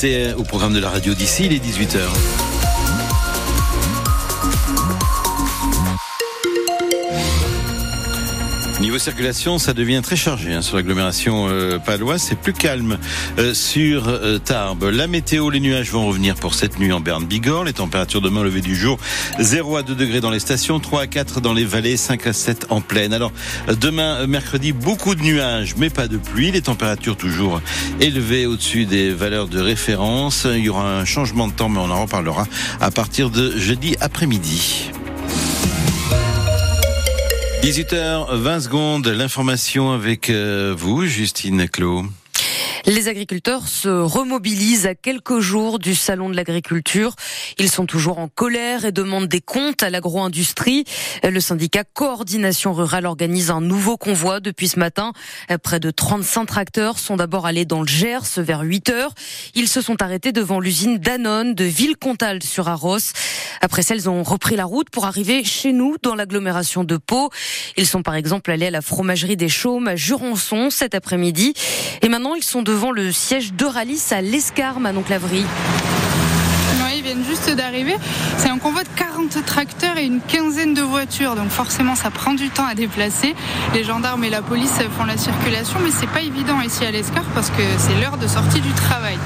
Restez au programme de la radio d'ici, il est 18h. Niveau circulation, ça devient très chargé hein, sur l'agglomération euh, paloise. C'est plus calme euh, sur euh, Tarbes. La météo, les nuages vont revenir pour cette nuit en Berne-Bigorre. Les températures demain au lever du jour, 0 à 2 degrés dans les stations, 3 à 4 dans les vallées, 5 à 7 en plaine. Alors demain, mercredi, beaucoup de nuages, mais pas de pluie. Les températures toujours élevées au-dessus des valeurs de référence. Il y aura un changement de temps, mais on en reparlera à partir de jeudi après-midi. 18h20 secondes, l'information avec euh, vous, Justine Clos. Les agriculteurs se remobilisent à quelques jours du salon de l'agriculture. Ils sont toujours en colère et demandent des comptes à l'agro-industrie. Le syndicat Coordination Rurale organise un nouveau convoi depuis ce matin. Près de 35 tracteurs sont d'abord allés dans le Gers vers 8 heures. Ils se sont arrêtés devant l'usine Danone de Villecontal sur Arros. Après ils ont repris la route pour arriver chez nous dans l'agglomération de Pau. Ils sont par exemple allés à la fromagerie des Chaumes à Jurançon cet après-midi. Et maintenant, ils sont devant le siège d'Euralis à l'Escarme à Nonclavry ils viennent juste d'arriver. C'est un convoi de 40 tracteurs et une quinzaine de voitures, donc forcément ça prend du temps à déplacer. Les gendarmes et la police font la circulation, mais c'est pas évident ici à l'Escar parce que c'est l'heure de sortie du travail.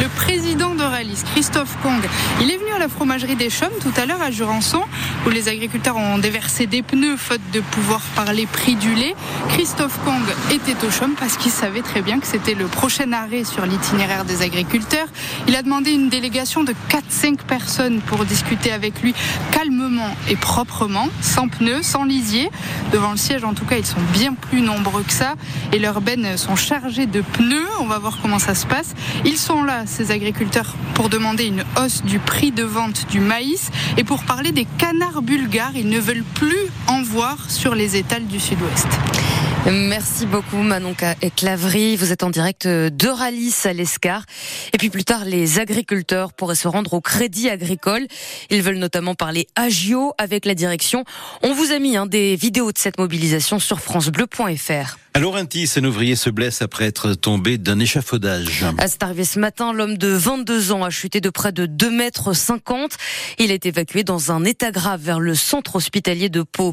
Le président d'Euralis, Christophe Kong, il est venu à la fromagerie des Chaumes tout à l'heure à Jurançon, où les agriculteurs ont déversé des pneus faute de pouvoir parler prix du lait. Christophe Kong était au Chaume parce qu'il savait très bien que c'était le prochain arrêt sur l'itinéraire des agriculteurs. Il a demandé une délégation de 400 cinq personnes pour discuter avec lui calmement et proprement, sans pneus, sans lisier. Devant le siège, en tout cas, ils sont bien plus nombreux que ça et leurs bennes sont chargées de pneus. On va voir comment ça se passe. Ils sont là, ces agriculteurs, pour demander une hausse du prix de vente du maïs et pour parler des canards bulgares. Ils ne veulent plus en voir sur les étals du sud-ouest. Merci beaucoup Manon Clavry. Vous êtes en direct d'Euralis à l'Escar. Et puis plus tard, les agriculteurs pourraient se rendre au Crédit Agricole. Ils veulent notamment parler agio avec la direction. On vous a mis hein, des vidéos de cette mobilisation sur francebleu.fr. À Laurentis, un ouvrier se blesse après être tombé d'un échafaudage. C'est arrivé ce matin, l'homme de 22 ans a chuté de près de 2 mètres 50. Il est évacué dans un état grave vers le centre hospitalier de Pau.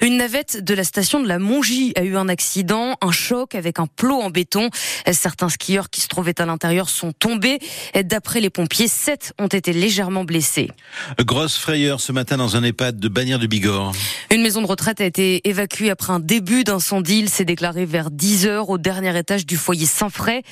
Une navette de la station de la Mongie a eu un accident, un choc avec un plot en béton. Certains skieurs qui se trouvaient à l'intérieur sont tombés. D'après les pompiers, 7 ont été légèrement blessés. Grosse frayeur ce matin dans un EHPAD de Bagnères de Bigorre. Une maison de retraite a été évacuée après un début d'incendie. Il s'est déclaré vers 10 heures au dernier étage du foyer Saint-Fray.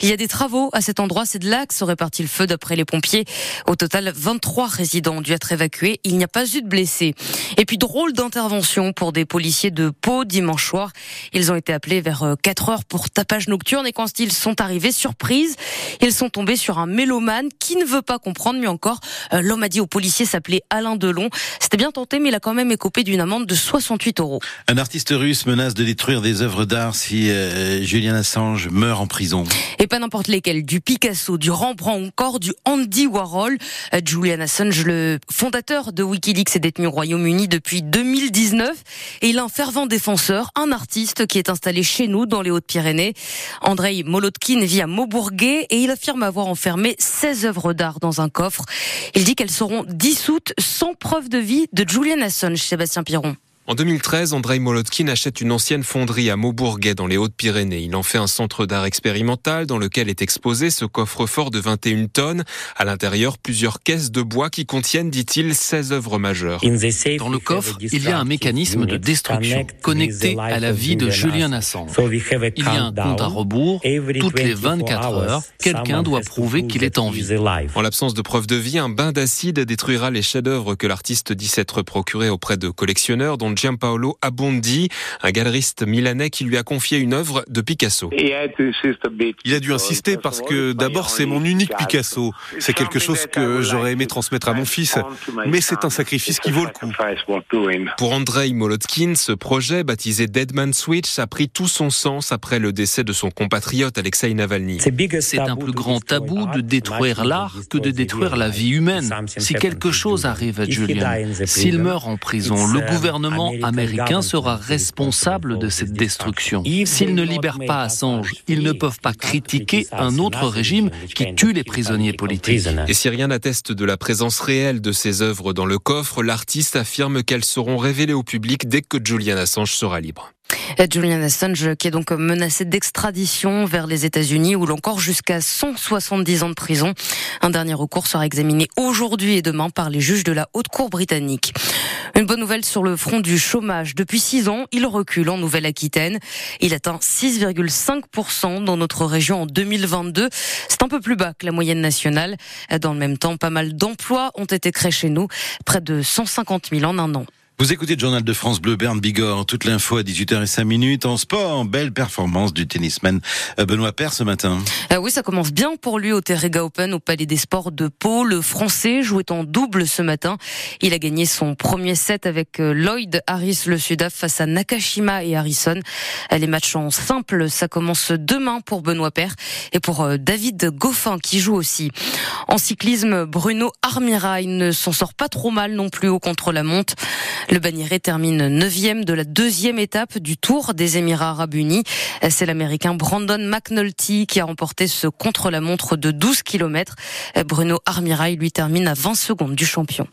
Il y a des travaux à cet endroit. C'est de là que serait parti le feu d'après les pompiers. Au total, 23 résidents ont dû être évacués. Il n'y a pas eu de blessés. Et puis, drôle d'intervention pour des policiers de Pau dimanche soir. Ils ont été appelés vers 4 euh, heures pour tapage nocturne et quand ils sont arrivés, surprise, ils sont tombés sur un mélomane qui ne veut pas comprendre. mieux encore, euh, l'homme a dit aux policiers s'appelait Alain Delon. C'était bien tenté, mais il a quand même écopé d'une amende de 68 euros. Un artiste russe menace de détruire des œuvres si euh, Julian Assange meurt en prison. Et pas n'importe lesquels, du Picasso, du Rembrandt ou encore du Andy Warhol. Julian Assange, le fondateur de Wikileaks, est détenu au Royaume-Uni depuis 2019 et il a un fervent défenseur, un artiste qui est installé chez nous dans les Hautes-Pyrénées. Andrei Molotkin vit à Maubourguet et il affirme avoir enfermé 16 œuvres d'art dans un coffre. Il dit qu'elles seront dissoutes sans preuve de vie de Julian Assange, Sébastien Piron. En 2013, Andrei Molotkin achète une ancienne fonderie à Maubourguet dans les Hautes-Pyrénées. Il en fait un centre d'art expérimental dans lequel est exposé ce coffre-fort de 21 tonnes. À l'intérieur, plusieurs caisses de bois qui contiennent, dit-il, 16 œuvres majeures. Dans le coffre, il y a un mécanisme de destruction connecté à la vie de Julian Assange. Il y a un compte à rebours. Toutes les 24 heures, quelqu'un doit prouver qu'il est en vie. En l'absence de preuves de vie, un bain d'acide détruira les chefs-d'œuvre que l'artiste dit s'être procuré auprès de collectionneurs dont Giampaolo Abondi, un galeriste milanais qui lui a confié une œuvre de Picasso. Il a dû insister parce que d'abord c'est mon unique Picasso. C'est quelque chose que j'aurais aimé transmettre à mon fils, mais c'est un sacrifice qui vaut le coup. Pour Andrei Molotkin, ce projet baptisé Deadman Switch a pris tout son sens après le décès de son compatriote Alexei Navalny. C'est un plus grand tabou de détruire l'art que de détruire la vie humaine. Si quelque chose arrive à Julian, s'il meurt en prison, le gouvernement gouvernement américain sera responsable de cette destruction. S'ils ne libèrent pas Assange, ils ne peuvent pas critiquer un autre régime qui tue les prisonniers politiques. Et si rien n'atteste de la présence réelle de ces œuvres dans le coffre, l'artiste affirme qu'elles seront révélées au public dès que Julian Assange sera libre. Julian Assange qui est donc menacé d'extradition vers les États-Unis ou encore jusqu'à 170 ans de prison. Un dernier recours sera examiné aujourd'hui et demain par les juges de la Haute Cour britannique. Une bonne nouvelle sur le front du chômage. Depuis six ans, il recule en Nouvelle-Aquitaine. Il atteint 6,5% dans notre région en 2022. C'est un peu plus bas que la moyenne nationale. Dans le même temps, pas mal d'emplois ont été créés chez nous, près de 150 000 en un an. Vous écoutez le journal de France Bleu Berne Bigorre, toute l'info à 18h05 minutes en sport, belle performance du tennisman euh, Benoît Père ce matin. Ah oui, ça commence bien pour lui au Terrega Open au Palais des Sports de Pau. Le Français jouait en double ce matin. Il a gagné son premier set avec euh, Lloyd Harris le Sudaf face à Nakashima et Harrison. Les matchs en simple, ça commence demain pour Benoît Père et pour David Goffin qui joue aussi. En cyclisme, Bruno Armira, il ne s'en sort pas trop mal non plus au contre-la-montre. Le Bagnéret termine neuvième de la deuxième étape du Tour des Émirats Arabes Unis. C'est l'Américain Brandon McNulty qui a remporté ce contre-la-montre de 12 km. Bruno Armirail lui termine à 20 secondes du champion.